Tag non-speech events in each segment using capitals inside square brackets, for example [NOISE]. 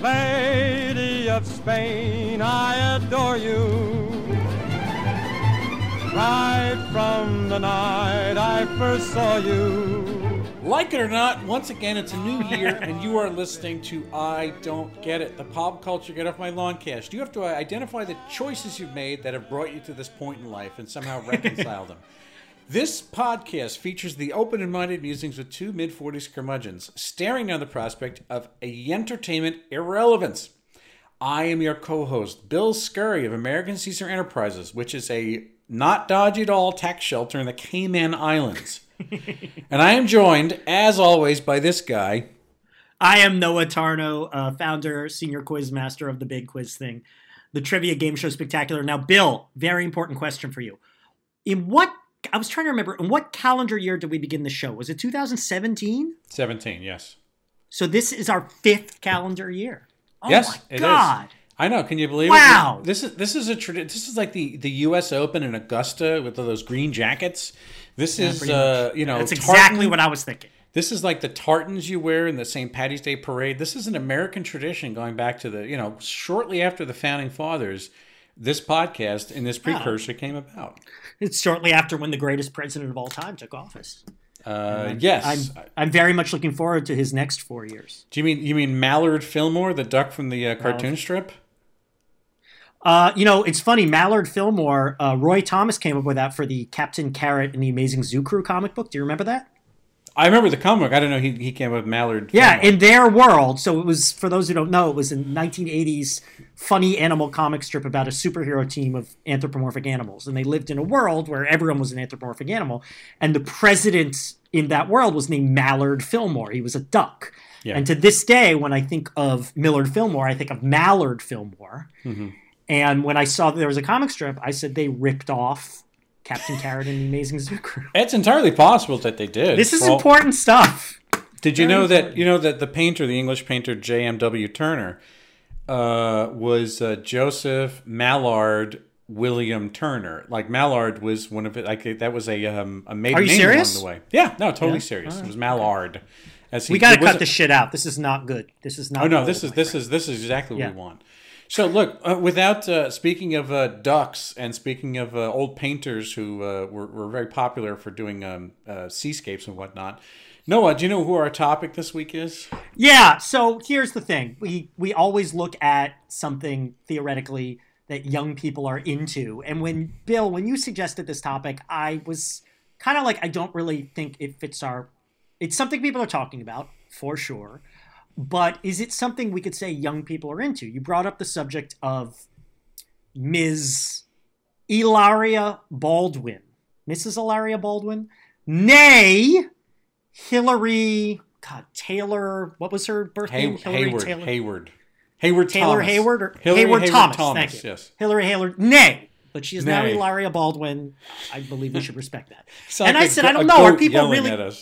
Lady of Spain, I adore you. Right from the night I first saw you. Like it or not, once again, it's a new year, and you are listening to I Don't Get It, the pop culture Get Off My Lawn cast. You have to uh, identify the choices you've made that have brought you to this point in life and somehow reconcile them. This podcast features the open and minded musings of two mid 40s curmudgeons staring down the prospect of a entertainment irrelevance. I am your co host, Bill Scurry of American Caesar Enterprises, which is a not dodgy at all tax shelter in the Cayman Islands. [LAUGHS] and I am joined, as always, by this guy. I am Noah Tarnow, uh, founder, senior quiz master of the Big Quiz Thing, the Trivia Game Show Spectacular. Now, Bill, very important question for you. In what I was trying to remember, in what calendar year did we begin the show? Was it 2017? 17, yes. So this is our fifth calendar year. Oh yes, my God. I know. Can you believe wow. it? This is this is a tradi- this is like the the U.S. Open in Augusta with those green jackets. This Yeah, is uh, you know That's tartan- exactly what I was thinking. This is like the tartans you wear in the St. Patty's Day parade. This is an American tradition going back to the you know shortly after the founding fathers. This podcast and this precursor came about. It's [LAUGHS] shortly after when the greatest president of all time took office. Uh, yes. I'm I'm very much looking forward to his next four years. Do you mean you mean Mallard Fillmore, the duck from the uh, cartoon strip? Uh, you know, it's funny. Mallard Fillmore, uh, Roy Thomas came up with that for the Captain Carrot and the Amazing Zoo Crew comic book. Do you remember that? I remember the comic. I don't know. He, he came up with Mallard. Yeah, in their world. So it was for those who don't know, it was a 1980s funny animal comic strip about a superhero team of anthropomorphic animals, and they lived in a world where everyone was an anthropomorphic animal, and the president in that world was named Mallard Fillmore. He was a duck. Yeah. And to this day, when I think of Millard Fillmore, I think of Mallard Fillmore. Mm-hmm. And when I saw that there was a comic strip, I said they ripped off Captain Carrot and the Amazing Zoo Crew. It's entirely possible that they did. This is Well, important stuff. Did you Very know that you know that the painter, the English painter J.M.W. Turner, uh, was uh, Joseph Mallard William Turner? Like Mallard was one of it. Like that was a um, a maiden Are you name serious? along the way. Yeah, no, totally Yeah? serious. All It was. Mallard. As he, We got to cut this shit out. This is not good. This is not. Oh no, this is this friend. is this is exactly what Yeah. we want. So look, uh, without uh, speaking of uh, ducks and speaking of uh, old painters who uh, were, were very popular for doing um, uh, seascapes and whatnot. Noah, do you know who our topic this week is? Yeah. So here's the thing: we we always look at something theoretically that young people are into, and when Bill, when you suggested this topic, I was kind of like, I don't really think it fits our. It's something people are talking about for sure, but is it something we could say young people are into? You brought up the subject of Ms. Ilaria Baldwin, Mrs. Ilaria Baldwin, nay, Hillary. God, Taylor. What was her birth Hay- name? Hillary Hayward, Taylor. Hayward, Hayward, Taylor Thomas. Hayward or Hillary Hayward, Hayward Thomas. Thomas, Thank you. yes. Hillary Hayward. Nay, but she is now Nay. Ilaria Baldwin. I believe we should respect that. [LAUGHS] And I like said, I don't know. Are people really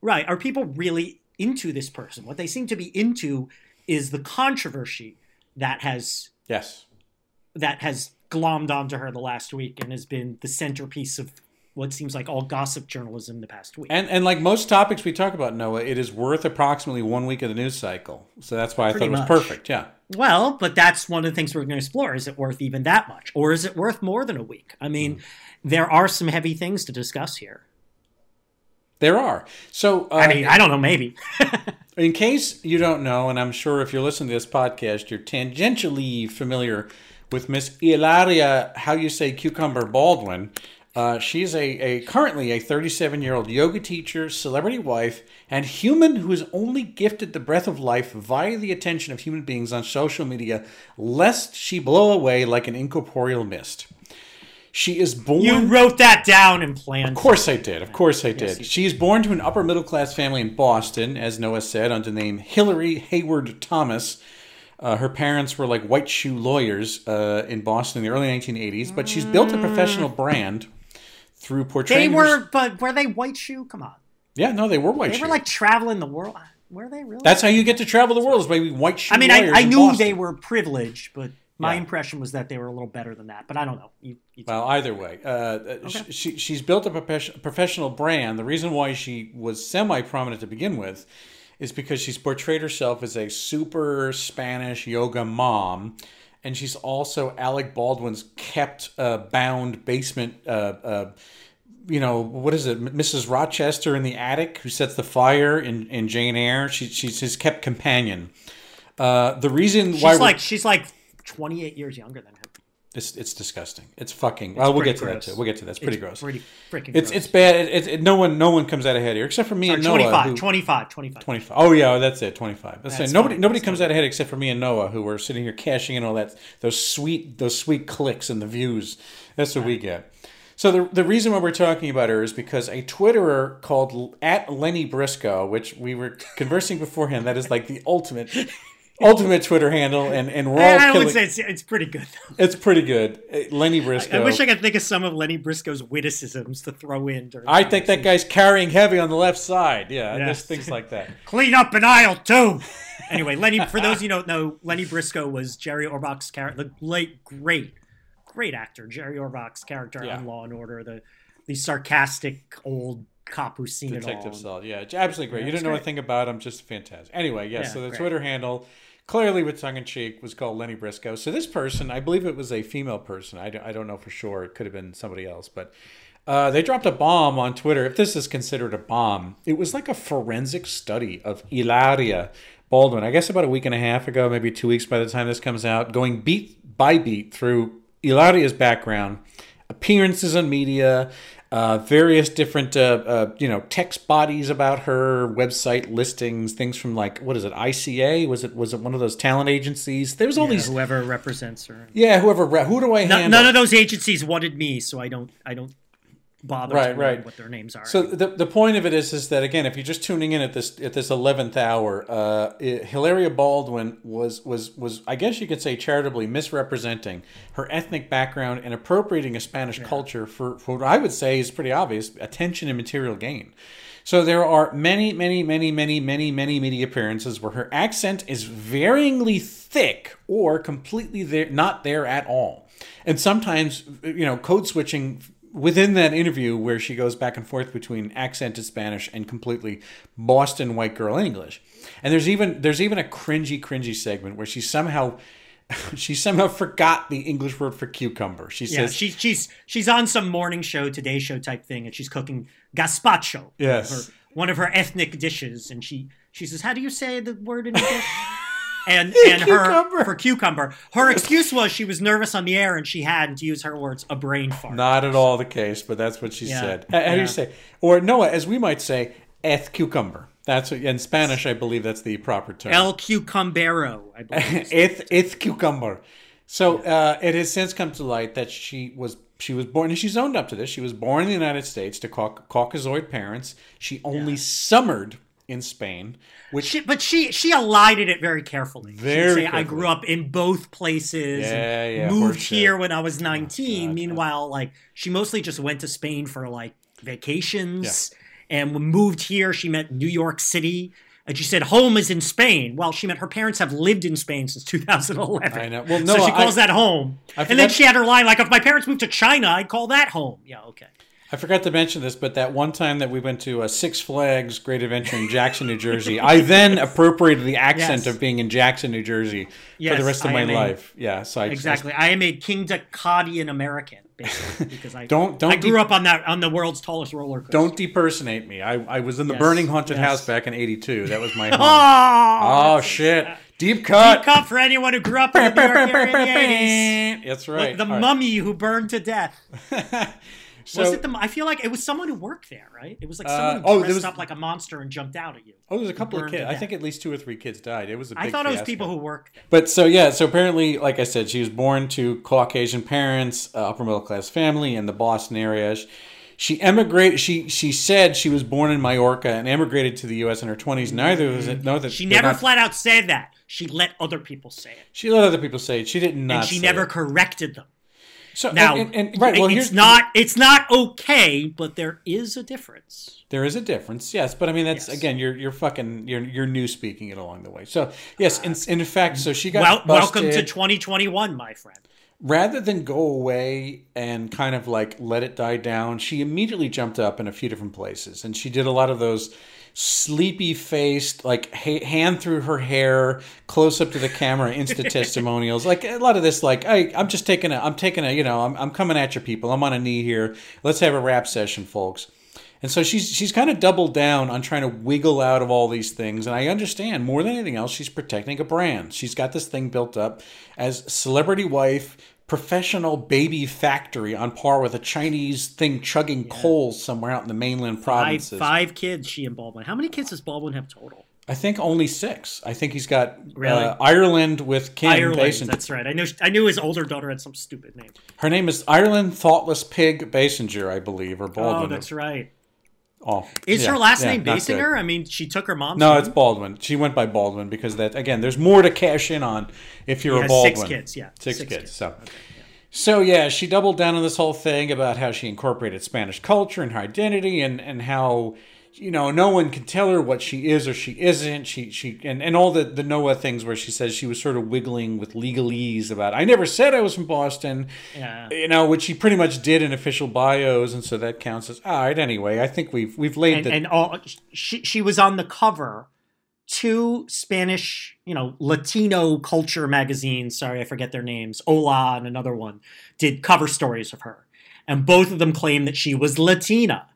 right? Are people really into this person? What they seem to be into is the controversy that has Yes. that has glommed onto her the last week and has been the centerpiece of what seems like all gossip journalism the past week. And and like most topics we talk about, Noah, it is worth approximately one week of the news cycle. So that's why I Pretty thought it was much. perfect. Yeah. Well, but that's one of the things we're going to explore. Is it worth even that much? Or is it worth more than a week? I mean, mm. there are some heavy things to discuss here. There are. So uh, I mean, I don't know, maybe. [LAUGHS] In case you don't know, and I'm sure if you're listening to this podcast, you're tangentially familiar with Miss Ilaria, how you say cucumber Baldwin. Uh, she's a, a currently a 37 year old yoga teacher, celebrity wife, and human who is only gifted the breath of life via the attention of human beings on social media, lest she blow away like an incorporeal mist. She is born. you wrote that down and planned. Of course I did. Of course I did. you She is born to an upper middle class family in Boston, as Noah said, under the name Hillary Hayward Thomas. Uh, her parents were like white shoe lawyers uh, in Boston in the early 1980s, but she's built a professional brand through portraying. They were, but were they white shoe? Come on. yeah, no, they were white shoe. They shoe. were like traveling the world. Were they really? That's how you get to travel the world is by being white shoe I mean, I, I knew Boston. they were privileged, but my Yeah. impression was that they were a little better than that. But I don't know. You, you Well, either way, uh, sh she, she's built a profes- professional brand. The reason why she was semi prominent to begin with is because she's portrayed herself as a super Spanish yoga mom, and she's also Alec Baldwin's kept uh, bound basement. Uh, uh, you know what is it, Mrs. Rochester in the attic who sets the fire in, in Jane Eyre? She, she's his kept companion. Uh, the reason She's why like she's like 28 years younger than him. it's it's disgusting. It's fucking. well, uh, we'll get to that too. We'll get to that. It's pretty It's gross. Pretty freaking. It's gross. it's bad. It, it, it- no one no one comes out ahead here except for me and Noah. 25, who- 25, 25. 25. Oh yeah, that's it. 25. That's, That's it. Nobody funny. nobody That's comes out ahead except for me and Noah who were sitting here cashing in all that those sweet those sweet clicks and the views. That's what we get. So the the reason why we're talking about her is because a Twitterer called at Lenny Briscoe, which we were conversing beforehand, that is like the ultimate ultimate Twitter handle and and we're all I, I would say it's, it's pretty good. it's pretty good. Uh, Lenny Briscoe. I wish I could think of some of Lenny Briscoe's witticisms to throw in. During I think that guy's carrying heavy on the left side. Yeah, Yeah. just things like that. [LAUGHS] clean up an aisle too. [LAUGHS] anyway, Lenny. For those of you don't know, Lenny Briscoe was Jerry Orbach's character, the late great, great actor Jerry Orbach's character Yeah. on Law and Order, the the sarcastic old cop who's seen Detective it all. Detective Saul. Yeah, absolutely great. you it's didn't know great. anything about him, just fantastic. Anyway, yes. Yeah, so the great. Twitter handle, clearly with tongue in cheek, was called Lenny Briscoe. So this person, I believe it was a female person. I don't, I don't know for sure. It could have been somebody else, but. Uh, they dropped a bomb on Twitter. If this is considered a bomb, it was like a forensic study of Ilaria Baldwin. I guess about a week and a half ago, maybe two weeks by the time this comes out, going beat by beat through Ilaria's background, appearances on media, uh, various different uh, uh, you know text bodies about her, website listings, things from like what is it ICA? Was it was it one of those talent agencies? There's all Yeah, these whoever represents her. yeah whoever re- who do I No- handle? none of those agencies wanted me, so I don't. I don't bother Right, right. what their names are. So the, the point of it is is that again, if you're just tuning in at this at this eleventh hour, uh, it- Hilaria Baldwin was was was I guess you could say charitably misrepresenting her ethnic background and appropriating a Spanish culture for, for what I would say is pretty obvious attention and material gain. So there are many, many, many, many, many, many media appearances where her accent is varyingly thick or completely there, not there at all, and sometimes you know code switching within that interview where she goes back and forth between accented Spanish and completely Boston white girl English. And there's even there's even a cringy cringy segment where she somehow [LAUGHS] she somehow forgot the English word for cucumber. She yeah, says she's she's she's on some morning show, Today Show type thing, and she's cooking gazpacho. Yes. her, one of her ethnic dishes, and she she says, "How do you say the word in English?" [LAUGHS] And [LAUGHS] and Cucumber. her for cucumber, her excuse was she was nervous on the air and she had, to use her words, a brain fart. not at all the case, but that's what she Yeah, said. How, how do you say? Or Noah, as we might say, eth cucumber. That's what, in Spanish, I believe that's the proper term. El cucumbero, I [LAUGHS] believe. Ith ith cucumber. So uh, it has since come to light that she was she was born and she's owned up to this. She was born in the United States to Cauc- Caucasoid parents. She only summered in Spain, which She, but she she elided it very carefully. Very say, I grew up in both places. Yeah, yeah, Moved here when I was 19. God, Meanwhile, like she mostly just went to Spain for like vacations. yeah. And when moved here, she meant New York City. And she said home is in Spain. Well, she meant her parents have lived in Spain since 2011. I know. Well, so no, she calls I- that home. I and then she had her line like, if my parents moved to China, I'd call that home. Yeah, okay. I forgot to mention this, but that one time that we went to uh, Six Flags Great Adventure in Jackson, New Jersey, I [LAUGHS] then appropriated the accent Yes. of being in Jackson, New Jersey for the rest of I my am a- life. Yeah, so I Exactly. I am a King Decadian American, basically, [LAUGHS] because I Don't- don't I grew de- up on that on the world's tallest roller coaster. Don't depersonate me. I, I was in the Yes, burning haunted yes. house back in '82. That was my [LAUGHS] home. Oh, oh shit! Deep cut. Deep cut for anyone who grew up in the New York area in the 80s. That's right. Like the All right. mummy who burned to death. So, was it the? I feel like it was someone who worked there, right? It was like Uh, someone oh, who there dressed was- up like a monster and jumped out at you. oh, there's a couple of kids. I think at least two or three kids died. It was a big I thought it was people who worked there. But so yeah, so apparently, like I said, she was born to Caucasian parents, uh, upper middle class family in the Boston area. She, she emigrated. She she said she was born in Majorca and emigrated to the U.S. in her twenties. Neither of us know that She never not- flat out said that. She let other people say it, She let other people say it. She did not. and she never it. corrected them. So Now, and, and, and- right. Well, it's not it's not okay, but there is a difference. There is a difference, yes, but I mean that's Yes. again you're you're fucking you're you're new speaking it along the way. So yes, in, in fact, so she got Well, welcome to 2021, my friend. rather than go away and kind of like let it die down, she immediately jumped up in a few different places, and she did a lot of those sleepy faced, like ha- hand through her hair, close up to the camera, [LAUGHS] insta testimonials. Like a lot of this, like I, I'm just taking a, I'm taking a, you know, I'm, I'm coming at you people. I'm on a knee here. Let's have a rap session, folks. And so she's she's kind of doubled down on trying to wiggle out of all these things. And I understand more than anything else, she's protecting a brand. She's got this thing built up as celebrity wife, professional baby factory on par with a Chinese thing chugging coals somewhere out in the mainland Five, provinces. five kids, she and Baldwin. How many kids does Baldwin have total? I think only six. I think he's got Really? uh, Ireland with Kim Ireland. Basinger. That's right. I know. I knew his older daughter had some stupid name. Her name is Ireland Thoughtless Pig Basinger, I believe, or Baldwin. Oh, that's right. Oh, Is yeah, her last yeah, name not. Basinger? I mean, she took her mom's. No, name. it's Baldwin. She went by Baldwin because that again, there's more to cash in on if you're He a has Baldwin. six kids, yeah. six, Six kids. kids. So, so yeah, she doubled down on this whole thing about how she incorporated Spanish culture and her identity, and and how you know no one can tell her what she is or she isn't. She she and and all the the Noah things where she says she was sort of wiggling with legalese about I never said I was from Boston. Yeah. You know, which she pretty much did in official bios, and so that counts as all right. Anyway, I think we've we've laid and, the and all she she was on the cover two Spanish, you know, Latino culture magazines. Sorry, I forget their names. Hola and another one did cover stories of her, and both of them claim that she was Latina.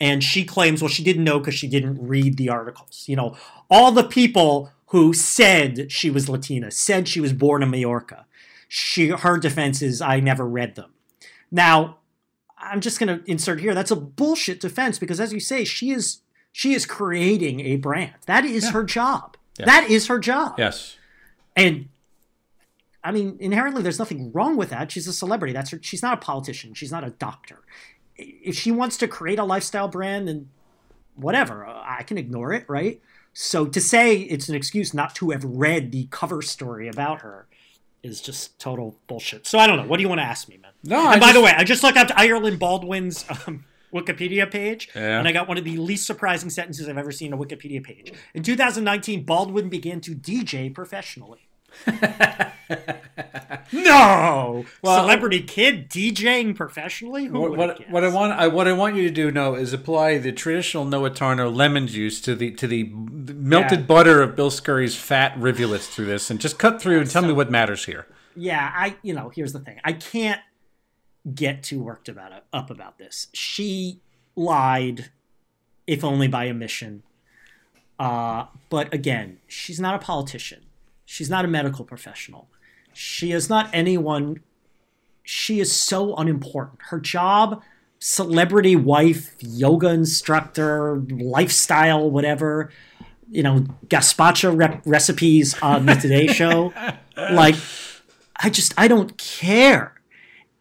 And she claims, well, she didn't know because she didn't read the articles. You know, all the people who said she was Latina said she was born in Mallorca. She her defense is I never read them. Now, I'm just going to insert here. That's a bullshit defense because, as you say, she is she is creating a brand. That is her job. That is her job. yes. And I mean, inherently, there's nothing wrong with that. She's a celebrity. That's her. She's not a politician. She's not a doctor. If she wants to create a lifestyle brand, then whatever. I can ignore it, right? So to say it's an excuse not to have read the cover story about her is just total bullshit. So I don't know. What do you want to ask me, man? No, And I by just- the way, I just looked up Ireland Baldwin's um, Wikipedia page, Yeah. and I got one of the least surprising sentences I've ever seen on a Wikipedia page. In 2019, Baldwin began to DJ professionally. [LAUGHS] no, Well- celebrity kid DJing professionally. Who What, what, what I want I, what I want you to do now is apply the traditional Noah Tarnow lemon juice to the to the melted Yeah. butter of Bill Scurry's fat rivulets through this and just cut through and tell me what matters here. yeah, I you know, here's the thing. I can't get too worked about it, up about this. She lied, if only by omission. Uh, but again, she's not a politician. She's not a medical professional. She is not anyone. She is so unimportant. Her job, celebrity wife, yoga instructor, lifestyle, whatever, you know, gazpacho rep- recipes on the Today [LAUGHS] Show. Like, I just, I don't care.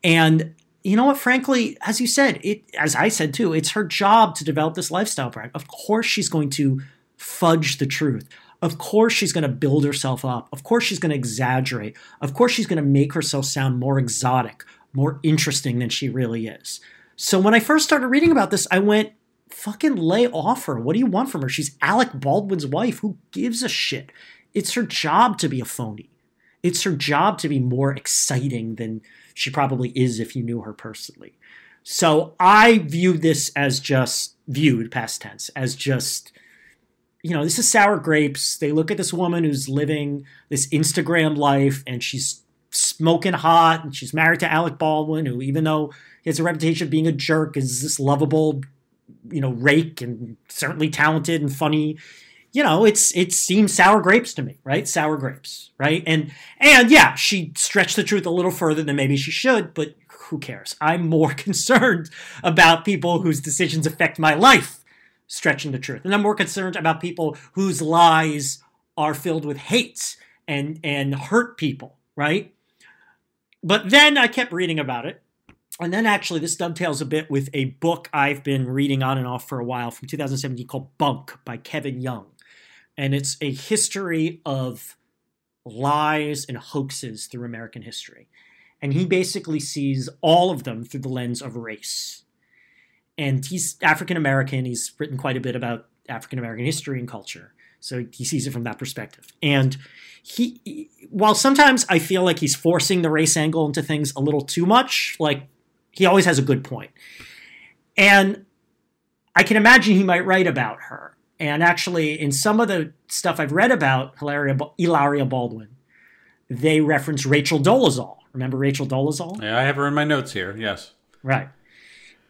And you know what? Frankly, as you said, it as I said too, it's her job to develop this lifestyle brand. Of course, she's going to fudge the truth. Of course, she's going to build herself up. Of course, she's going to exaggerate. Of course, she's going to make herself sound more exotic, more interesting than she really is. So when I first started reading about this, I went, fucking lay off her. What do you want from her? She's Alec Baldwin's wife. Who gives a shit? It's her job to be a phony. It's her job to be more exciting than she probably is if you knew her personally. So I view this as just viewed past tense as just you know, this is sour grapes. They look at this woman who's living this Instagram life and she's smoking hot and she's married to Alec Baldwin, who, even though he has a reputation of being a jerk, is this lovable, you know, rake and certainly talented and funny. You know, it's it seems sour grapes to me, right? Sour grapes, right? And and yeah, she stretched the truth a little further than maybe she should, but who cares? I'm more [LAUGHS] concerned about people whose decisions affect my life stretching the truth. And I'm more concerned about people whose lies are filled with hate and and hurt people, right? But then I kept reading about it. And then actually this dovetails a bit with a book I've been reading on and off for a while from 2017 called Bunk by Kevin Young. And it's a history of lies and hoaxes through American history. And he basically sees all of them through the lens of race and he's African American. He's written quite a bit about African American history and culture, so he sees it from that perspective. And he, he- while sometimes I feel like he's forcing the race angle into things a little too much, like he always has a good point. And I can imagine he might write about her. And actually, in some of the stuff I've read about Hilaria, Hilaria Baldwin, they reference Rachel Dolezal. Remember Rachel Dolezal? Yeah, I have her in my notes here. Yes. Right.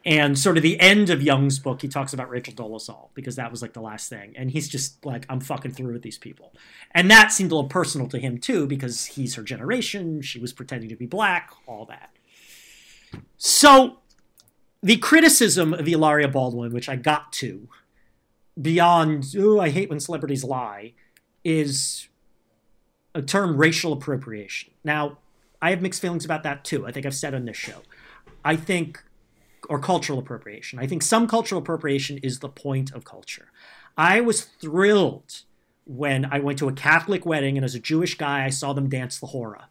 And sort of the end of Young's book, he talks about Rachel Dolezal because that was like the last thing. And he's just like, I'm fucking through with these people. And that seemed a little personal to him too because he's her generation. She was pretending to be black, all that. So the criticism of Hilaria Baldwin, which I got to, beyond, oh, I hate when celebrities lie, is a term racial appropriation. Now, I have mixed feelings about that too. I think I've said on this show. I think, or cultural appropriation. I think some cultural appropriation is the point of culture. I was thrilled when I went to a Catholic wedding and as a Jewish guy, I saw them dance the hora.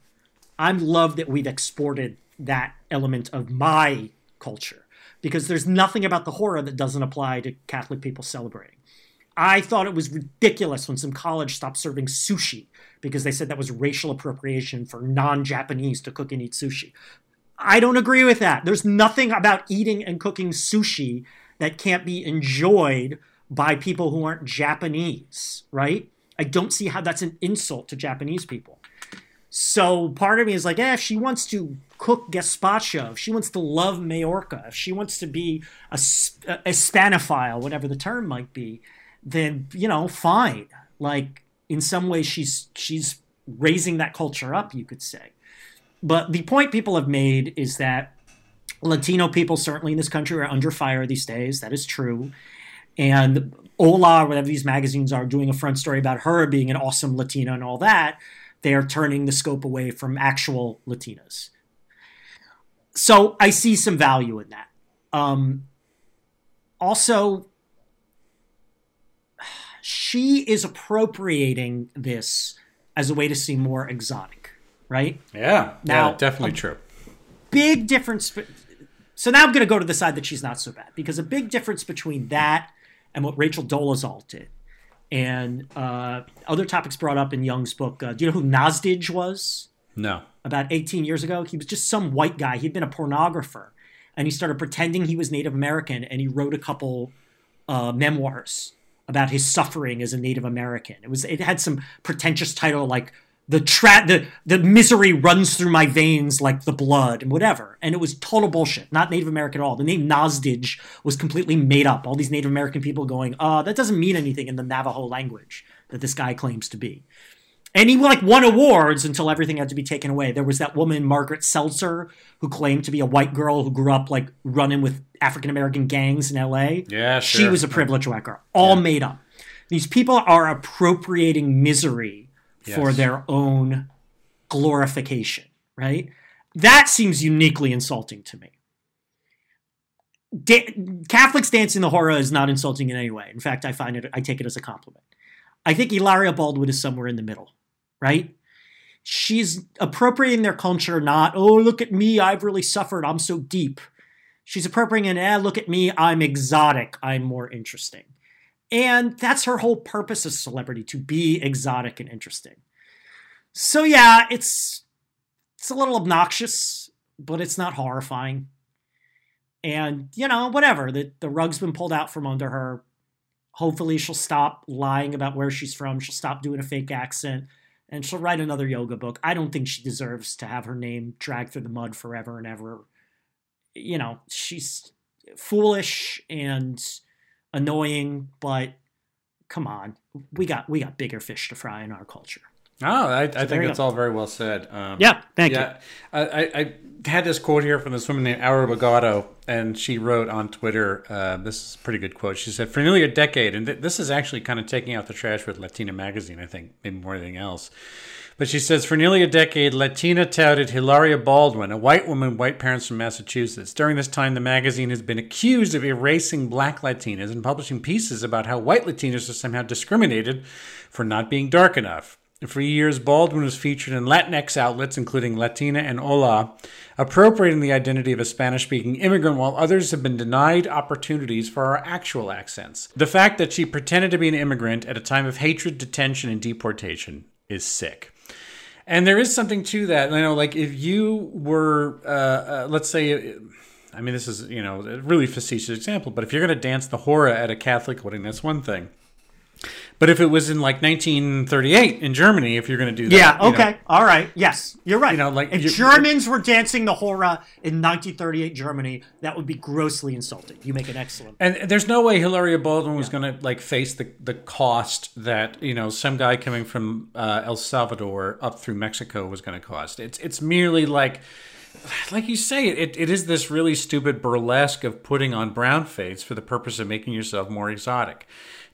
I'm loved that we've exported that element of my culture because there's nothing about the hora that doesn't apply to Catholic people celebrating. I thought it was ridiculous when some college stopped serving sushi because they said that was racial appropriation for non Japanese to cook and eat sushi. I don't agree with that. There's nothing about eating and cooking sushi that can't be enjoyed by people who aren't Japanese, right? I don't see how that's an insult to Japanese people. So part of me is like, eh, if she wants to cook gazpacho, if she wants to love Majorca, if she wants to be a, a Spanophile, whatever the term might be, then you know, fine. Like in some ways, she's she's raising that culture up, you could say. But the point people have made is that Latino people, certainly in this country, are under fire these days. That is true. And Hola, whatever these magazines are, doing a front story about her being an awesome Latina and all that they are turning the scope away from actual Latinas. So I see some value in that. Um, also, she is appropriating this as a way to seem more exotic, right? Yeah, now yeah, definitely true. Big difference. So now I'm going to go to the side that she's not so bad because a big difference between that and what Rachel Dolezal did and uh, other topics brought up in Young's book. Uh, do you know who Nasdijj was? No. About 18 years ago, he was just some white guy. He'd been a pornographer, and he started pretending he was Native American, and he wrote a couple uh, memoirs about his suffering as a Native American. It was it had some pretentious title like the tra- the the misery runs through my veins like the blood and whatever. And it was total bullshit. Not Native American at all. The name Nasdijj was completely made up. All these Native American people going, uh, that doesn't mean anything in the Navajo language that this guy claims to be. And he like won awards until everything had to be taken away. There was that woman Margaret Seltzer who claimed to be a white girl who grew up like running with African American gangs in L.A. Yeah, sure. She was a privileged white girl. All yeah. made up. These people are appropriating misery yes. for their own glorification, right? That seems uniquely insulting to me. Da- Catholics dancing the hora is not insulting in any way. In fact, I find it, I take it as a compliment. I think Hilaria Baldwin is somewhere in the middle, right? She's appropriating their culture, not, oh, look at me, I've really suffered, I'm so deep. She's appropriating, eh, look at me, I'm exotic, I'm more interesting. And that's her whole purpose as celebrity to be exotic and interesting. So yeah, it's it's a little obnoxious, but it's not horrifying. And you know, whatever. The the rug's been pulled out from under her. Hopefully she'll stop lying about where she's from. She'll stop doing a fake accent and she'll write another yoga book. I don't think she deserves to have her name dragged through the mud forever and ever. You know, she's foolish and annoying, but come on, we got we got bigger fish to fry in our culture. Oh, I, I think that's all very well said. Um, yeah, thank yeah, you. I, I, had this quote here from this woman named Aura Bogado, and she wrote on Twitter. Uh, this is a pretty good quote. She said, "For nearly a decade, and th- this is actually kind of taking out the trash with Latina magazine. I think maybe more than anything else." But she says, for nearly a decade, Latina touted Hilaria Baldwin, a white woman, white parents from Massachusetts. During this time, the magazine has been accused of erasing black Latinas and publishing pieces about how white Latinas are somehow discriminated for not being dark enough. For years, Baldwin was featured in Latinx outlets, including Latina and Hola, appropriating the identity of a Spanish speaking immigrant, while others have been denied opportunities for our actual accents. The fact that she pretended to be an immigrant at a time of hatred, detention, and deportation is sick. And there is something to that. You know, like if you were, uh, uh, let's say, I mean, this is you know a really facetious example, but if you're going to dance the hora at a Catholic wedding, that's one thing. But if it was in like 1938 in Germany, if you're going to do that, Yeah. you know, Okay. All right. Yes, you're right. You know, like, if you- Germans were dancing the hora in 1938 Germany, that would be grossly insulting. You make an excellent. And there's no way Hilaria Baldwin was going to like face the the cost that you know some guy coming from uh, El Salvador up through Mexico was going to cost. It's it's merely like. Like you say, it, it is this really stupid burlesque of putting on brown face for the purpose of making yourself more exotic.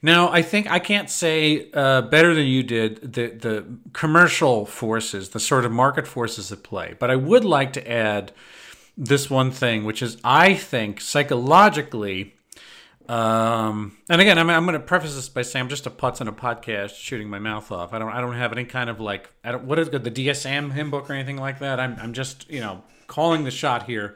Now, I think I can't say uh, better than you did the the commercial forces, the sort of market forces at play. But I would like to add this one thing, which is I think psychologically, um, and again, I'm, I'm going to preface this by saying I'm just a putz on a podcast shooting my mouth off. I don't I don't have any kind of like I don't, what is it, the DSM hymn book or anything like that. I'm I'm just you know calling the shot here.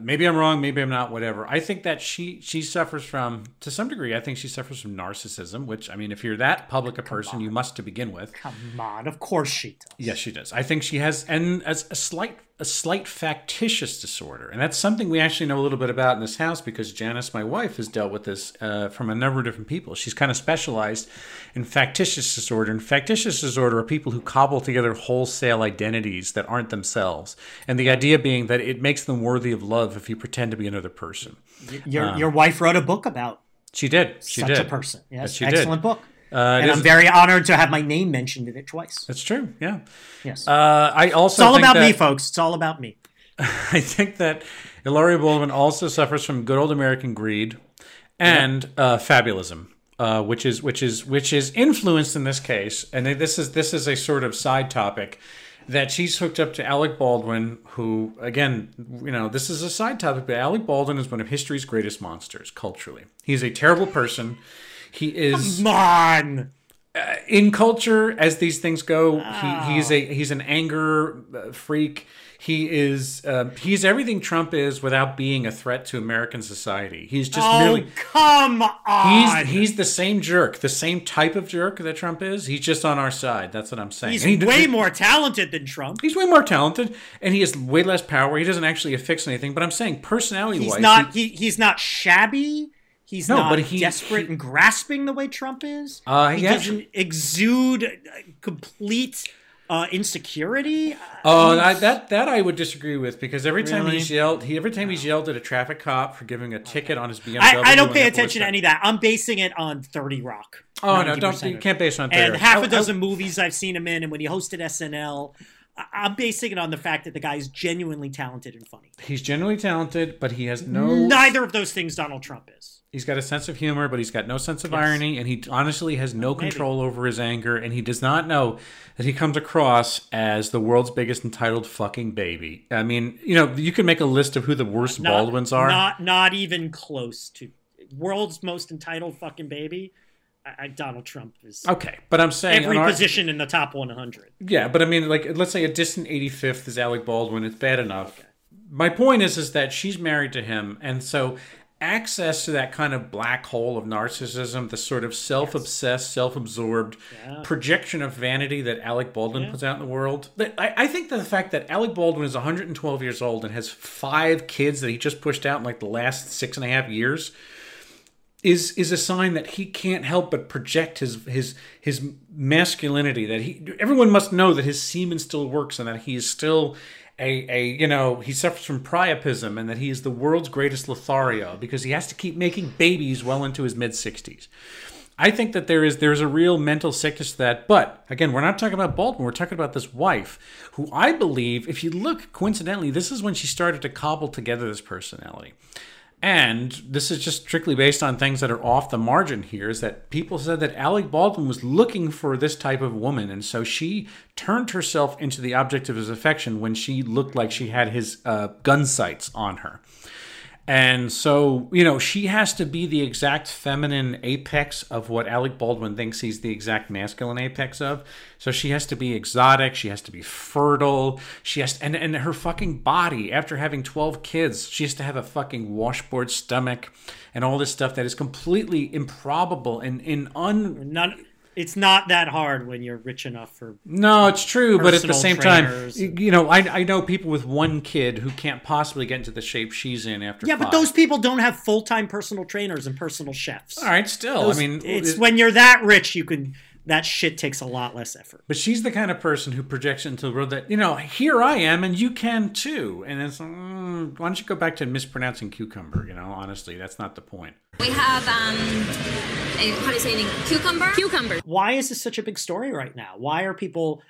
Maybe I'm wrong. Maybe I'm not. Whatever. I think that she she suffers from to some degree. I think she suffers from narcissism. Which I mean, if you're that public a person, you must to begin with. Come on, of course she does. Yes, she does. I think she has, and as a slight, a slight factitious disorder, and that's something we actually know a little bit about in this house because Janice, my wife, has dealt with this uh, from a number of different people. She's kind of specialized in factitious disorder, and factitious disorder are people who cobble together wholesale identities that aren't themselves, and the idea being that it makes them worthy of love if you pretend to be another person. Your your wife wrote a book about She did. She such did. a person. Yes, she did. excellent book. Uh, and I'm very honored to have my name mentioned in it twice. That's true. Yeah. Yes, Uh, I also. it's all about that- me, folks. It's all about me. [LAUGHS] I think that Hilaria Baldwin also suffers from good old American greed and uh, fabulism, uh, which is which is which is influenced in this case. And this is this is a sort of side topic that she's hooked up to Alec Baldwin, who again, you know, this is a side topic, but Alec Baldwin is one of history's greatest monsters culturally. He's a terrible person. He is Come on. in culture as these things go he, he's a he's an anger uh, freak he is uh, he's everything trump is without being a threat to american society he's just Oh, merely come on. he's he's the same jerk the same type of jerk that trump is he's just on our side that's what i'm saying He's he- way more talented than Trump. he's way more talented and he has way less power he doesn't actually affix anything but i'm saying personality He's wise not. He, he's not shabby. He's No, not but he- desperate and grasping the way Trump is. Uh, he he doesn't exude uh, complete uh, insecurity. Oh, I, that that I would disagree with because every time he's yelled, he every time he's yelled at a traffic cop for giving a ticket on his BMW. I, I don't pay attention to any of that. I'm basing it on 30 Rock. Oh no, don't you can't base it on And there. half a dozen movies I've seen him in, and when he hosted SNL, I'm basing it on the fact that the guy is genuinely talented and funny. He's genuinely talented, but he has no. Neither of those things Donald Trump is. He's got a sense of humor, but he's got no sense of irony, and he honestly has no control over his anger, and he does not know that he comes across as the world's biggest entitled fucking baby. I mean, you know, you can make a list of who the worst Not- Baldwins are. Not not even close to world's most entitled fucking baby. I, I, Donald Trump is okay, but I'm saying every our- position in the top 100. Yeah, but I mean, like, let's say a distant 85th is Alec Baldwin. It's bad enough. My point is, is that she's married to him, and so access to that kind of black hole of narcissism, the sort of self-obsessed, self-absorbed projection of vanity that Alec Baldwin puts out in the world. I, I think that the fact that Alec Baldwin is 112 years old and has five kids that he just pushed out in like the last six and a half years is is a sign that he can't help but project his his his masculinity that he everyone must know that his semen still works and that he is still a, a you know he suffers from priapism and that he is the world's greatest Lothario because he has to keep making babies well into his mid 60s. I think that there is there's a real mental sickness to that. But again, we're not talking about Baldwin. We're talking about this wife, who I believe, if you look coincidentally, this is when she started to cobble together this personality. And this is just strictly based on things that are off the margin here is that people said that Alec Baldwin was looking for this type of woman. And so she turned herself into the object of his affection when she looked like she had his uh, gun sights on her. And so, you know, she has to be the exact feminine apex of what Alec Baldwin thinks he's the exact masculine apex of. So she has to be exotic, she has to be fertile, she has and and her fucking body after having 12 kids, she has to have a fucking washboard stomach and all this stuff that is completely improbable and in un None it's not that hard when you're rich enough for. No, it's true, but at the same time, you know, I, I know people with one kid who can't possibly get into the shape she's in after. Yeah, but those people don't have full time personal trainers and personal chefs. All right, still, Those- I mean, it's it- when you're that rich, you can. That shit takes a lot less effort. But she's the kind of person who projects into the world that, you know, here I am and you can too. And it's, mm, why don't you go back to mispronouncing cucumber? You know, honestly, that's not the point. We have um, a, how do you say it? Cucumber. Cucumber. Why is this such a big story right now? Why are people,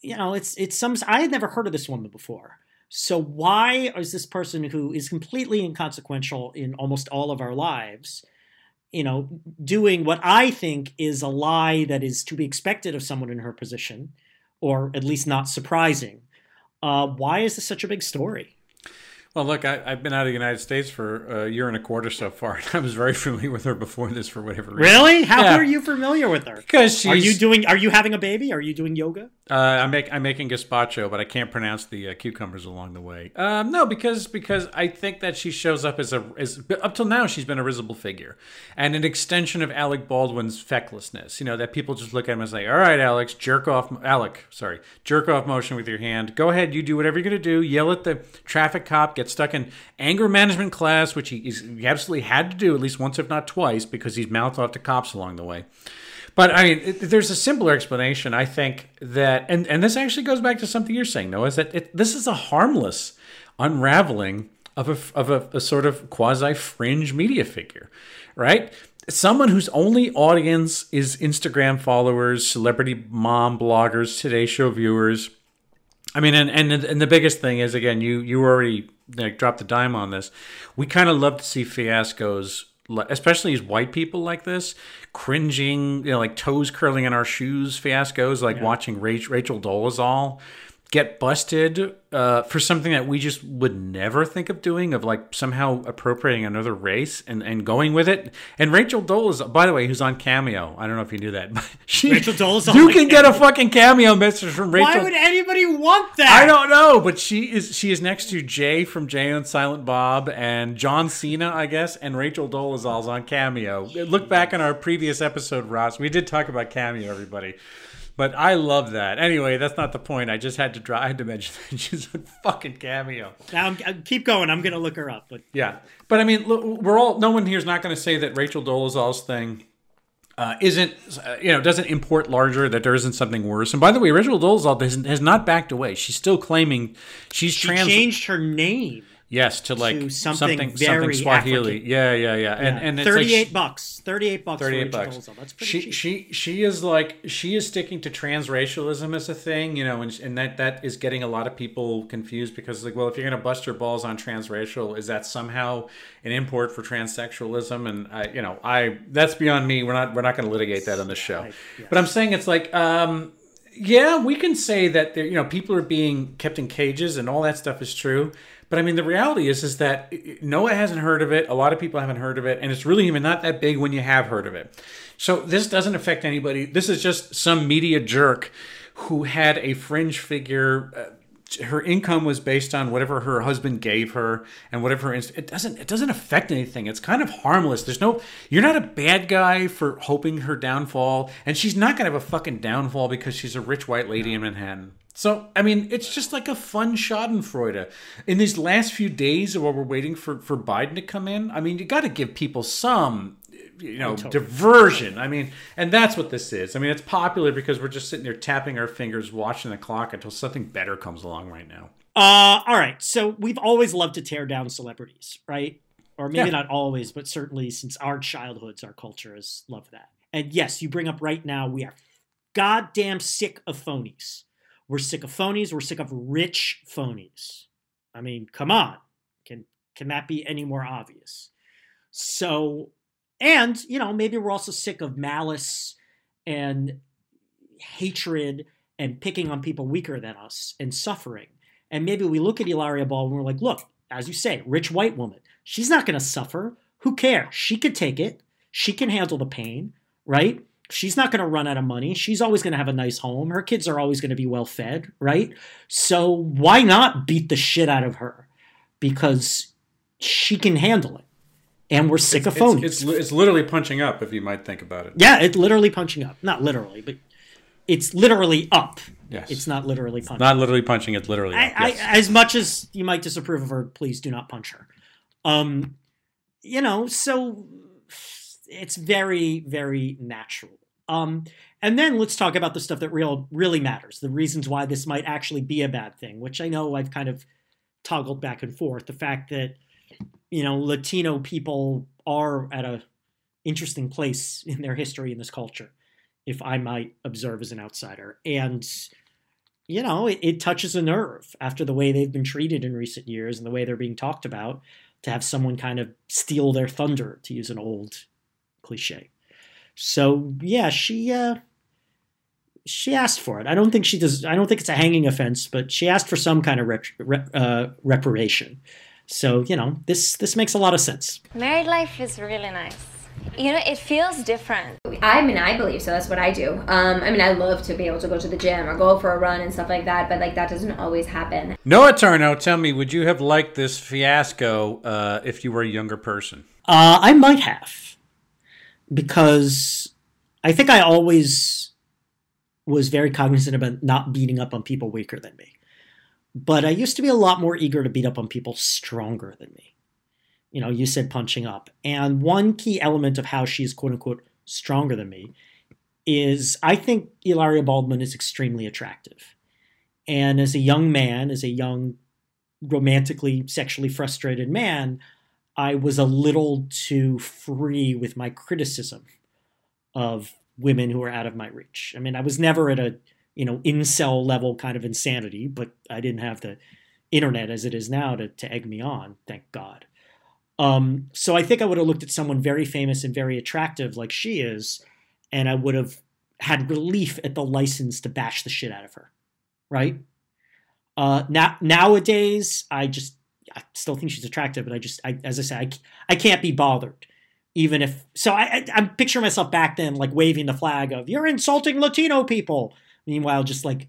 you know, it's it's some. I had never heard of this woman before. So why is this person who is completely inconsequential in almost all of our lives, you know, doing what I think is a lie that is to be expected of someone in her position, or at least not surprising? Uh, why is this such a big story? Well, look, I, I've been out of the United States for a year and a quarter so far, [LAUGHS] and I was very familiar with her before this for whatever reason. Really? How Yeah. are you familiar with her? Because she's. Are you doing? Are you having a baby? Are you doing yoga? Uh, I'm, make, I'm making gazpacho, but I can't pronounce the uh, cucumbers along the way. Um, no, because because I think that she shows up as a as up till now she's been a risible figure, and an extension of Alec Baldwin's fecklessness. You know that people just look at him and say, "All right, Alex, jerk off, Alec, sorry, jerk off motion with your hand. Go ahead, you do whatever you're gonna do. Yell at the traffic cop. Get stuck in anger management class, which he, he absolutely had to do at least once, if not twice, because he's mouthed off to cops along the way." But I mean, it, there's a simpler explanation. I think that, and and this actually goes back to something you're saying, Noah, is that it, this is a harmless unraveling of a of a, a sort of quasi fringe media figure, right? Someone whose only audience is Instagram followers, celebrity mom bloggers, Today Show viewers. I mean, and and and the biggest thing is again, you you already like dropped the dime on this. We kind of love to see fiascos, especially as white people like this, cringing, you know, like toes curling in our shoes fiascos, like watching Rach- Rachel Dolezal get busted uh, for something that we just would never think of doing, of like somehow appropriating another race and, and going with it. And Rachel Dolezal, by the way, who's on Cameo. I don't know if you knew that, [LAUGHS] but she, Rachel Dolezal You on can get a fucking cameo message from Rachel. Why would anybody want that? I don't know, but she is she is next to Jay from Jay and Silent Bob and John Cena, I guess, and Rachel Dolezal's on Cameo. Look back on our previous episode, Ross. We did talk about Cameo, everybody. But I love that. Anyway, that's not the point. I just had to try. I had to mention [LAUGHS] that she's a fucking Cameo. Now I'm, i keep going. I'm going to look her up. But Yeah, but I mean, look, we're all. No one here is not going to say that Rachel Dolezal's thing uh, isn't, uh, you know, doesn't import larger. That there isn't something worse. And by the way, Rachel Dolezal has, has not backed away. She's still claiming she's she trans. changed her name. Yes, to like to something something, very Swahili. African. Yeah, yeah, yeah. And and it's like thirty-eight she- bucks. Thirty-eight bucks. 38 bucks. That's pretty She cheap. she she is like she is sticking to transracialism as a thing, you know, and, and that that is getting a lot of people confused because like, well, if you're gonna bust your balls on transracial, is that somehow an import for transsexualism? And I, you know, I that's beyond me. We're not we're not gonna litigate that on the show. But I'm saying it's like, um, yeah, we can say that there, you know people are being kept in cages and all that stuff is true. But I mean, the reality is is that uh, Noah hasn't heard of it. A lot of people haven't heard of it, and it's really even not that big when you have heard of it. So this doesn't affect anybody. This is just some media jerk who had a fringe figure. Uh, Her income was based on whatever her husband gave her and whatever her it doesn't it doesn't affect anything. It's kind of harmless. There's no you're not a bad guy for hoping her downfall and she's not going to have a fucking downfall because she's a rich white lady in manhattan. So i mean it's just like a fun schadenfreude. In these last few days while we're waiting for for biden to come in i mean you got to give people some you know diversion i mean and that's what this is i mean it's popular because we're just sitting there tapping our fingers watching the clock until something better comes along right now Uh, all right. So we've always loved to tear down celebrities, right? Or maybe Yeah. not always, but certainly since our childhoods, our culture has loved that. And yes, you bring up right now, we are goddamn sick of phonies. We're sick of phonies. We're sick of rich phonies. I mean, come on. Can can that be any more obvious? So, and you know, maybe we're also sick of malice and hatred and picking on people weaker than us and suffering. And maybe we look at Ilaria Ball and we're like, look, as you say, rich white woman. She's not going to suffer. Who cares? She could take it. She can handle the pain, right? She's not going to run out of money. She's always going to have a nice home. Her kids are always going to be well fed, right? So why not beat the shit out of her? Because she can handle it. And we're sick of It's, phonies. it's, li- it's literally punching up, if you might think about it. yeah, it's literally punching up. Not literally, but it's literally up. Yes. It's not literally punching. Not literally punching, it's literally I, up. I, yes. as much as you might disapprove of her, please do not punch her. Um, you know, so it's very, very natural. Um, and then let's talk about the stuff that real really matters, the reasons why this might actually be a bad thing, which I know I've kind of toggled back and forth. The fact that you know Latino people are at a interesting place in their history in this culture, if I might observe as an outsider, and you know, it, it touches a nerve after the way they've been treated in recent years and the way they're being talked about to have someone kind of steal their thunder, to use an old cliche. So yeah, she uh, she asked for it. I don't think she does. I don't think it's a hanging offense, but she asked for some kind of uh, reparation. So you know, this this makes a lot of sense. Married life is really nice. You know, it feels different. I mean, I believe so. That's what I do. Um, I mean, I love to be able to go to the gym or go for a run and stuff like that, but like that doesn't always happen. Noah Tarnow, tell me, would you have liked this fiasco uh, if you were a younger person? Uh, I might have, because I think I always was very cognizant about not beating up on people weaker than me. But I used to be a lot more eager to beat up on people stronger than me. You know, you said punching up. And one key element of how she's quote unquote stronger than me is I think Hilaria Baldwin is extremely attractive. And as a young man, as a young, romantically, sexually frustrated man, I was a little too free with my criticism of women who were out of my reach. I mean, I was never at a you know incel level kind of insanity, but I didn't have the internet as it is now to, to egg me on. Thank God. Um, so I think I would have looked at someone very famous and very attractive like she is, and I would have had relief at the license to bash the shit out of her. Right? Uh, now nowadays, I just I still think she's attractive, but I just, I, as I said, I, I can't be bothered. Even if, so I, I, I'm picturing myself back then, like waving the flag of "You're insulting Latino people." Meanwhile, just like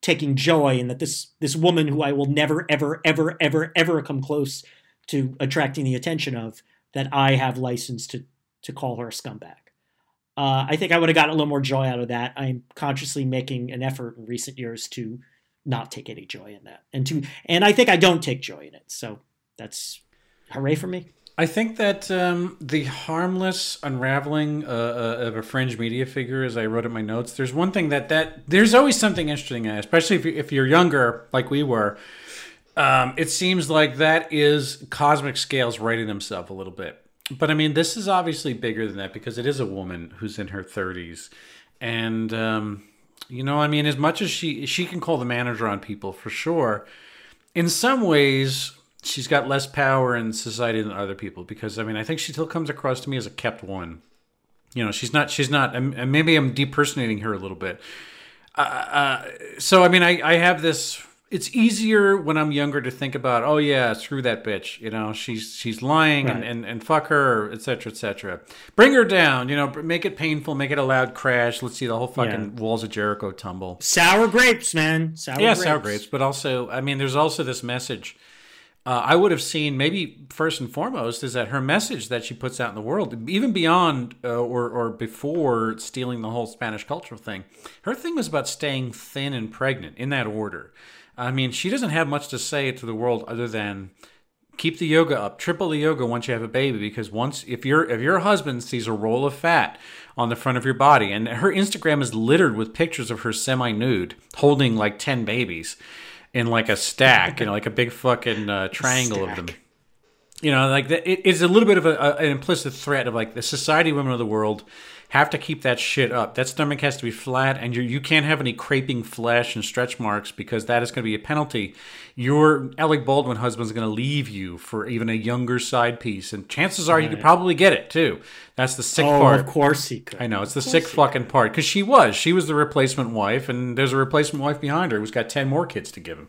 taking joy in that this this woman who I will never, ever, ever, ever, ever come close to attracting the attention of, that I have license to to call her a scumbag. Uh, I think I would have gotten a little more joy out of that. I'm consciously making an effort in recent years to not take any joy in that, and to and I think I don't take joy in it. So that's hooray for me. I think that um, the harmless unraveling uh, uh, of a fringe media figure, as I wrote in my notes, there's one thing that that there's always something interesting, in it, especially if, you, if you're younger, like we were. Um, it seems like that is cosmic scales writing themselves a little bit. But I mean, this is obviously bigger than that because it is a woman who's in her 30s, and um, you know, I mean, as much as she she can call the manager on people for sure, in some ways she's got less power in society than other people because I mean, I think she still comes across to me as a kept one. You know, she's not she's not and maybe I'm depersonating her a little bit. Uh, uh, so I mean, I I have this it's easier when I'm younger to think about, oh yeah, screw that bitch. You know, she's she's lying and, Right. and, and fuck her, etc. Cetera, etc. Cetera. Bring her down. You know, make it painful, make it a loud crash. Let's see the whole fucking walls of Jericho tumble. Sour grapes, man. Sour yeah, grapes. sour grapes. But also, I mean, there's also this message. Uh, I would have seen maybe first and foremost is that her message that she puts out in the world, even beyond uh, or or before stealing the whole Spanish cultural thing, her thing was about staying thin and pregnant in that order. I mean, she doesn't have much to say to the world other than keep the yoga up, triple the yoga once you have a baby, because once if your if your husband sees a roll of fat on the front of your body, and her Instagram is littered with pictures of her semi nude holding like ten babies in like a stack, you know, [LAUGHS] like a big fucking uh, triangle of them. You know, like the, it, it's a little bit of a, a, an implicit threat of like the society women of the world have to keep that shit up. That stomach has to be flat, and you you can't have any creping flesh and stretch marks because that is going to be a penalty. Your Alec Baldwin husband's going to leave you for even a younger side piece, and chances are you could probably get it too. That's the sick Oh, part. of course he could. I know it's the sick fucking part because she was she was the replacement wife, and there's a replacement wife behind her who's got ten more kids to give him.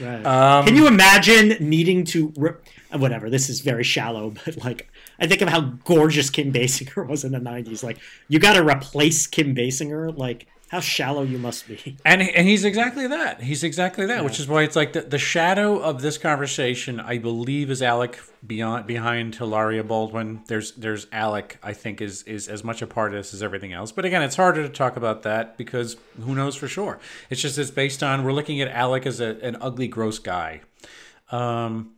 Right. Um, Can you imagine needing to re- whatever? This is very shallow, [LAUGHS] but like I think of how gorgeous Kim Basinger [LAUGHS] was in the '90s. Like you got to replace Kim Basinger. Like How shallow you must be. [LAUGHS] And and he's exactly that. He's exactly that, which is why it's like the, the shadow of this conversation. I believe is Alec beyond behind Hilaria Baldwin. There's there's Alec. I think is is as much a part of this as everything else. But again, it's harder to talk about that because who knows for sure. It's just it's based on we're looking at Alec as a, an ugly, gross guy. Um,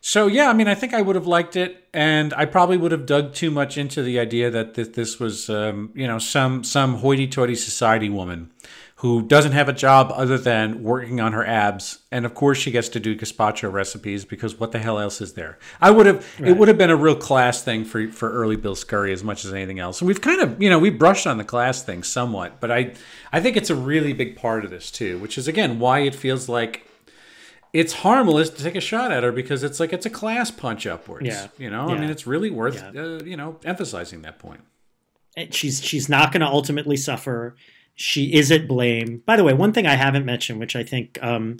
so yeah, I mean, I think I would have liked it, and I probably would have dug too much into the idea that this, this was, um, you know, some some hoity-toity society woman who doesn't have a job other than working on her abs, and of course she gets to do gazpacho recipes because what the hell else is there? I would have. It would have been a real class thing for for early Bill Scurry as much as anything else. And we've kind of, you know, we brushed on the class thing somewhat, but I I think it's a really big part of this too, which is again why it feels like it's harmless to take a shot at her because it's like it's a class punch upwards. Yeah. You know, I mean, it's really worth Yeah. uh, you know emphasizing that point. And she's she's not going to ultimately suffer. She is at blame. By the way, one thing I haven't mentioned, which I think um,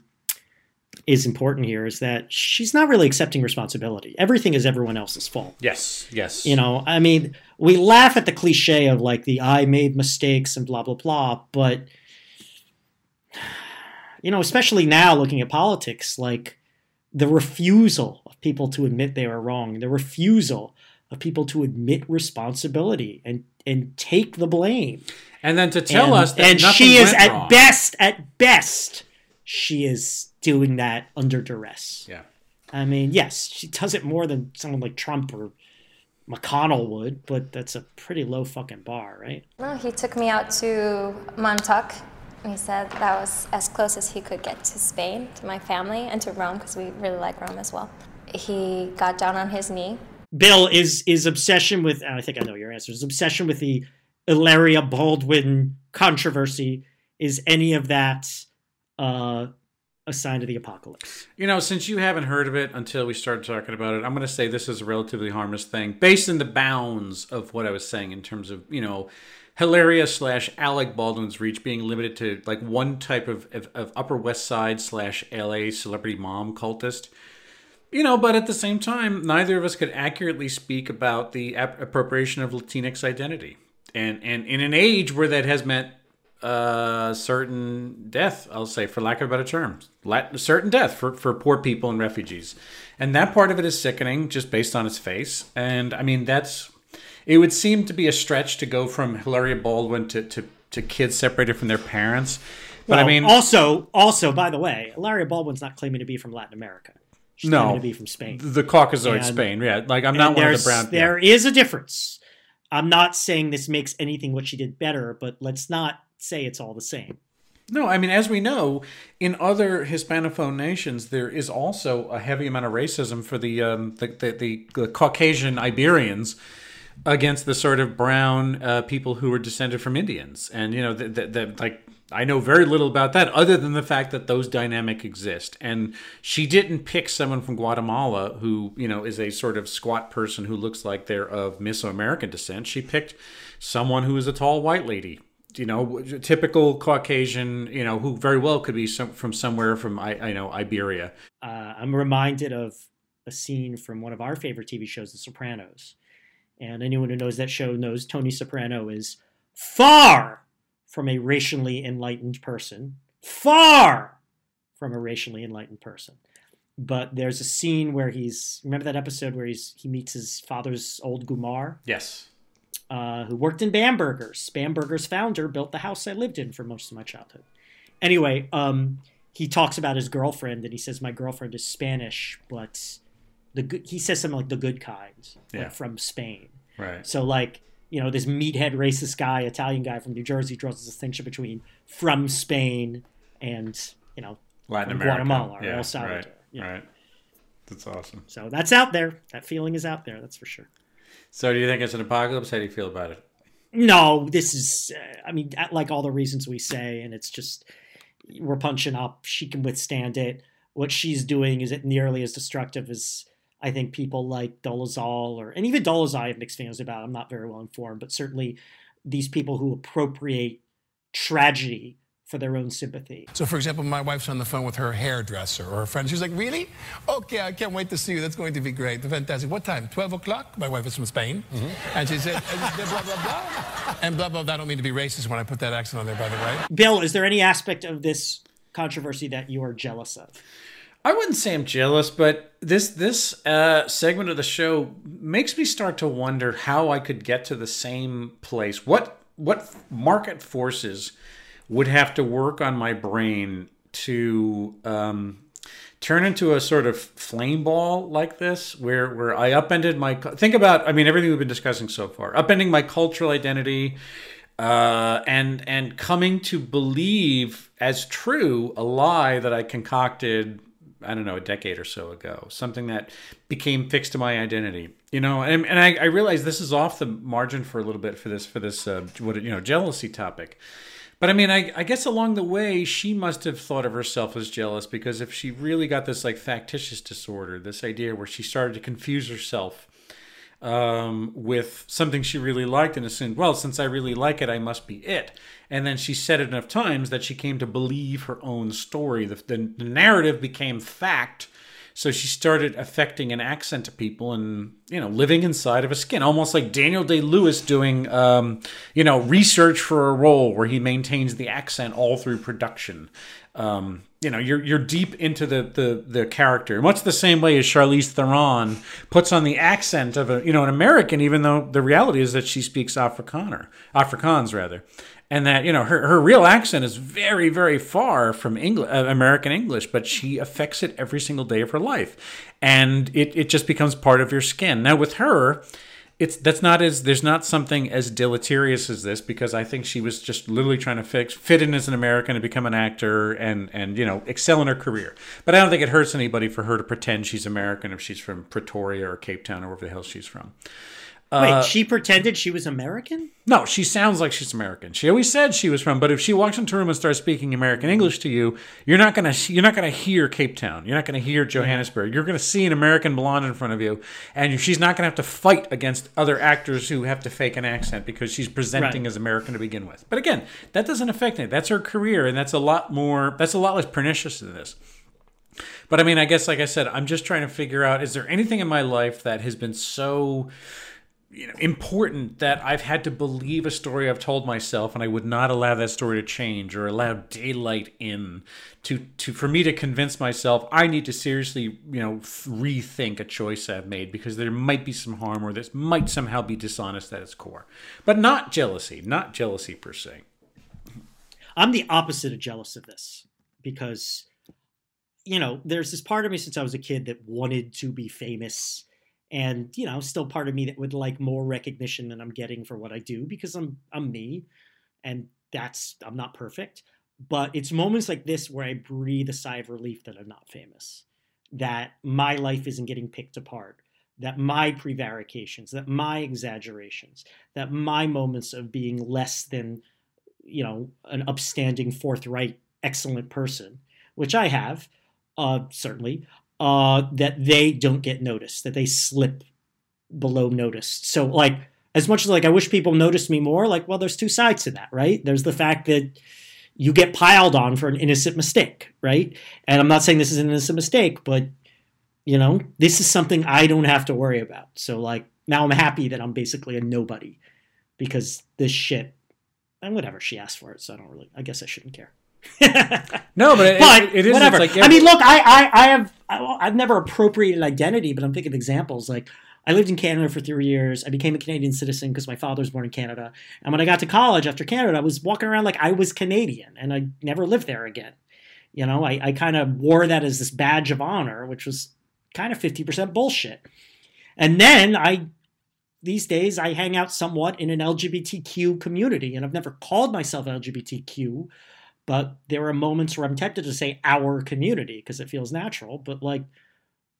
is important here, is that she's not really accepting responsibility. Everything is everyone else's fault. Yes. Yes. You know, I mean, we laugh at the cliche of like the I made mistakes and blah blah blah, but you know, especially now looking at politics, like the refusal of people to admit they were wrong, the refusal of people to admit responsibility and and take the blame. And then to tell and, us that and nothing she is went at wrong. best at best she is doing that under duress. Yeah. I mean, yes, she does it more than someone like Trump or McConnell would, but that's a pretty low fucking bar, right? Well, he took me out to Montauk. He said that was as close as he could get to Spain, to my family, and to Rome, because we really like Rome as well. He got down on his knee. Bill is is obsession with. I think I know your answer. Is obsession with the Hilaria Baldwin controversy. Is any of that uh, a sign of the apocalypse? You know, since you haven't heard of it until we started talking about it, I'm going to say this is a relatively harmless thing, based in the bounds of what I was saying in terms of you know, Hilaria slash Alec Baldwin's reach being limited to like one type of, of, of Upper West Side slash L.A. celebrity mom cultist. You know, but at the same time, neither of us could accurately speak about the ap- appropriation of Latinx identity, and and in an age where that has meant uh, certain death, I'll say, for lack of a better term, Lat- certain death for, for poor people and refugees. And that part of it is sickening just based on its face. And I mean, that's, it would seem to be a stretch to go from Hilaria Baldwin to, to, to kids separated from their parents. But I mean, also, also, by the way, Hilaria Baldwin's not claiming to be from Latin America. She's No. claiming to be from Spain. the Caucasoid And- Spain, yeah. Like, I'm not one of the brown. yeah. There is a difference. I'm not saying this makes anything what she did better, but let's not say it's all the same. No, I mean, as we know, in other Hispanophone nations, there is also a heavy amount of racism for the um, the, the, the, the Caucasian Iberians against the sort of brown uh, people who were descended from Indians, and you know, the, like I know very little about that, other than the fact that those dynamic exist. And she didn't pick someone from Guatemala who you know is a sort of squat person who looks like they're of Mesoamerican descent. She picked someone who is a tall white lady you know, typical Caucasian, you know, who very well could be some, from somewhere from I, I know Iberia. Uh, I'm reminded of a scene from one of our favorite TV shows, The Sopranos. And anyone who knows that show knows Tony Soprano is far from a racially enlightened person. Far from a racially enlightened person. But there's a scene where he's remember that episode where he's he meets his father's old Gumar, Yes. uh, who worked in Bamberger's. Bamberger's founder built the house I lived in for most of my childhood. Anyway, um, he talks about his girlfriend, and he says, "My girlfriend is Spanish, but the good." He says something like "the good kind," like from Spain. Right. So, like, you know, this meathead racist guy, Italian guy from New Jersey, draws a distinction between from Spain and you know Latin America. Guatemala or yeah, El Salvador. Right. Yeah. Right. That's awesome. So that's out there. That feeling is out there. That's for sure. So, do you think it's an apocalypse? How do you feel about it? No, this is. Uh, I mean, like all the reasons we say, and it's just we're punching up. She can withstand it. What she's doing is it nearly as destructive as I think people like Dolezal or and even Dolezal I have mixed feelings about. I'm not very well informed, but certainly these people who appropriate tragedy for their own sympathy. So, for example, my wife's on the phone with her hairdresser or her friend. She's like, Really? Okay, I can't wait to see you. That's going to be great. Fantastic. What time? 12 o'clock? My wife is from Spain. Mm-hmm. And she said, blah, blah, blah. And blah, blah, blah. I don't mean to be racist when I put that accent on there, by the way. Bill, is there any aspect of this controversy that you are jealous of? I wouldn't say I'm jealous, but this this uh, segment of the show makes me start to wonder how I could get to the same place. What what market forces would have to work on my brain to um, turn into a sort of flame ball like this, where where I upended my think about. I mean, everything we've been discussing so far, upending my cultural identity, uh, and and coming to believe as true a lie that I concocted. I don't know, a decade or so ago, something that became fixed to my identity. You know, and, and I, I realize this is off the margin for a little bit for this for this uh, what you know jealousy topic. But I mean, I, I guess along the way, she must have thought of herself as jealous because if she really got this like factitious disorder, this idea where she started to confuse herself um, with something she really liked and assumed, well, since I really like it, I must be it. And then she said it enough times that she came to believe her own story. The, the, the narrative became fact. So she started affecting an accent to people and, you know, living inside of a skin, almost like Daniel Day Lewis doing, um, you know, research for a role where he maintains the accent all through production. Um, you know, you're you're deep into the, the the character, much the same way as Charlize Theron puts on the accent of a you know an American, even though the reality is that she speaks Afrikaner, Afrikaans rather, and that you know her, her real accent is very very far from English, uh, American English, but she affects it every single day of her life, and it it just becomes part of your skin. Now with her it's that's not as there's not something as deleterious as this because I think she was just literally trying to fix fit in as an American and become an actor and and you know excel in her career. But I don't think it hurts anybody for her to pretend she's American if she's from Pretoria or Cape Town or wherever the hell she's from. Wait, uh, she pretended she was American? No, she sounds like she's American. She always said she was from, but if she walks into a room and starts speaking American English to you, you're not gonna you're not gonna hear Cape Town. You're not gonna hear Johannesburg. You're gonna see an American blonde in front of you, and she's not gonna have to fight against other actors who have to fake an accent because she's presenting Right. as American to begin with. But again, that doesn't affect it. That's her career, and that's a lot more. That's a lot less pernicious than this. But I mean, I guess, like I said, I'm just trying to figure out: is there anything in my life that has been so you know, important that I've had to believe a story I've told myself, and I would not allow that story to change or allow daylight in to to for me to convince myself I need to seriously, you know, rethink a choice I've made because there might be some harm or this might somehow be dishonest at its core, but not jealousy, not jealousy per se. I'm the opposite of jealous of this because, you know, there's this part of me since I was a kid that wanted to be famous. And, you know, still part of me that would like more recognition than I'm getting for what I do because I'm I'm me and that's I'm not perfect. But it's moments like this where I breathe a sigh of relief that I'm not famous. That my life isn't getting picked apart. That my prevarications, that my exaggerations, that my moments of being less than you know, an upstanding, forthright, excellent person, which I have, uh, certainly, uh, that they don't get noticed, that they slip below noticed. So, like, as much as like I wish people noticed me more, like, well, there's two sides to that, right? There's the fact that you get piled on for an innocent mistake, right? And I'm not saying this is an innocent mistake, but you know, this is something I don't have to worry about. So, like, now I'm happy that I'm basically a nobody because this shit and whatever she asked for it, so I don't really. I guess I shouldn't care. No, but it, but it, it is whatever. Like, I mean, look, I, I, I have, I, I've never appropriated identity, but I'm thinking of examples. Like, I lived in Canada for three years. I became a Canadian citizen because my father was born in Canada. And when I got to college after Canada, I was walking around like I was Canadian, and I never lived there again. You know, I, I kind of wore that as this badge of honor, which was kind of 50% bullshit. And then I these days I hang out somewhat in an LGBTQ community, and I've never called myself LGBTQ, but there are moments where I'm tempted to say our community because it feels natural. But like,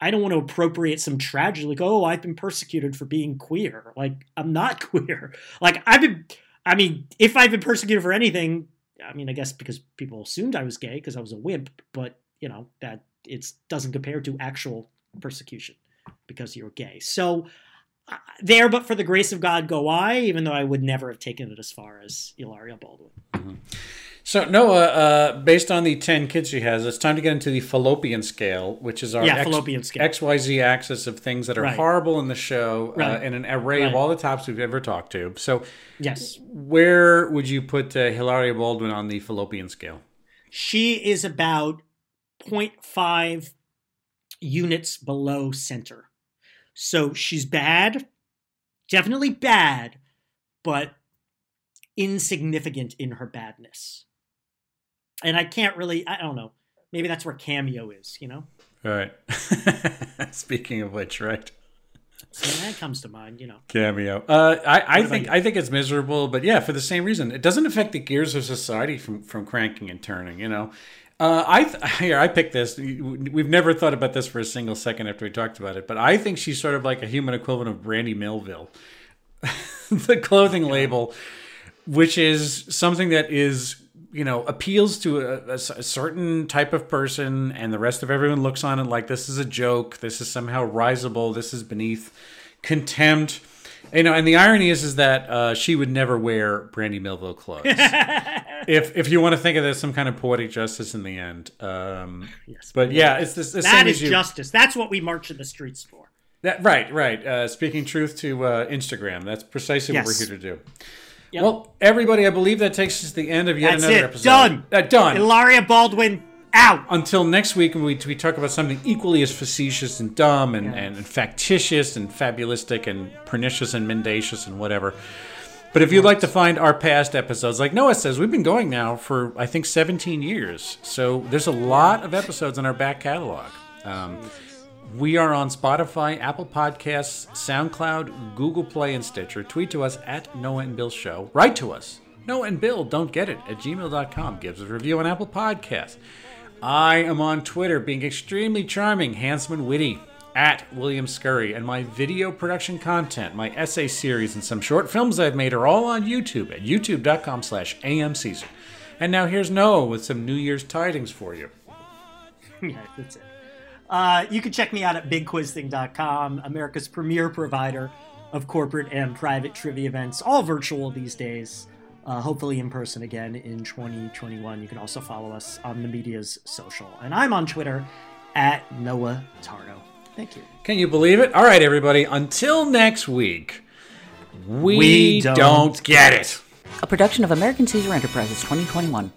I don't want to appropriate some tragedy, like, oh, I've been persecuted for being queer. Like, I'm not [LAUGHS] queer. Like, I've been, I mean, if I've been persecuted for anything, I mean, I guess because people assumed I was gay because I was a wimp, but you know, that it doesn't compare to actual persecution because you're gay. So, there, but for the grace of God, go I. Even though I would never have taken it as far as Hilaria Baldwin. So Noah, uh, based on the ten kids she has, it's time to get into the fallopian scale, which is our Yeah, fallopian scale. XYZ axis of things that are Right. horrible in the show, uh, Right. and an array of all the tops we've ever talked to. So, Yes, where would you put uh, Hilaria Baldwin on the fallopian scale? she is about 0.5 units below center. So she's bad, definitely bad, but insignificant in her badness. And I can't really, I don't know. Maybe that's where Cameo is, you know? All right. [LAUGHS] Speaking of which, right? So that comes to mind, you know. Cameo. Uh, I, I think you? I think it's miserable, but yeah, for the same reason, it doesn't affect the gears of society from from cranking and turning. You know, uh, I th- [LAUGHS] here I picked this. We've never thought about this for a single second after we talked about it, but I think she's sort of like a human equivalent of Brandy Melville, [LAUGHS] the clothing label, which is something that is you know appeals to a certain type of person and the rest of everyone looks on it like this is a joke. This is somehow risible this is beneath contempt you know and the irony is is that uh, she would never wear brandy melville clothes [LAUGHS] if if you want to think of this some kind of poetic justice in the end um Yes. but yeah it's this the That same is as you justice. That's what we march in the streets for. that, right right uh, speaking truth to uh, instagram that's precisely what we're here to do Yep. well everybody i believe that takes us to the end of yet That's another it. episode Done. uh, done Hilaria Baldwin out. until next week when we, we talk about something equally as facetious and dumb and, and, factitious and fabulistic and pernicious and mendacious and whatever. But if you'd like to find our past episodes, like Noah says, we've been going now for I think 17 years. So there's a lot of episodes in our back catalog. Um, we are on Spotify, Apple Podcasts, SoundCloud, Google Play, and Stitcher. Tweet to us at Noah and Bill Show. Write to us. Noah and Bill don't get it at gmail.com. Give us a review on Apple Podcasts. I am on Twitter being extremely charming, handsome, and witty at William Scurry. And my video production content, my essay series, and some short films I've made are all on YouTube at youtube.com slash amcaesar. And now here's Noah with some New Year's tidings for you. [LAUGHS] yeah, that's it. Uh, you can check me out at bigquizthing.com, America's premier provider of corporate and private trivia events, all virtual these days. Uh, hopefully in person again in 2021. You can also follow us on the media's social. And I'm on Twitter at Noah Tarnow. Thank you. Can you believe it? All right, everybody. Until next week, we, We don't. don't get it. A production of American Caesar Enterprises 2021.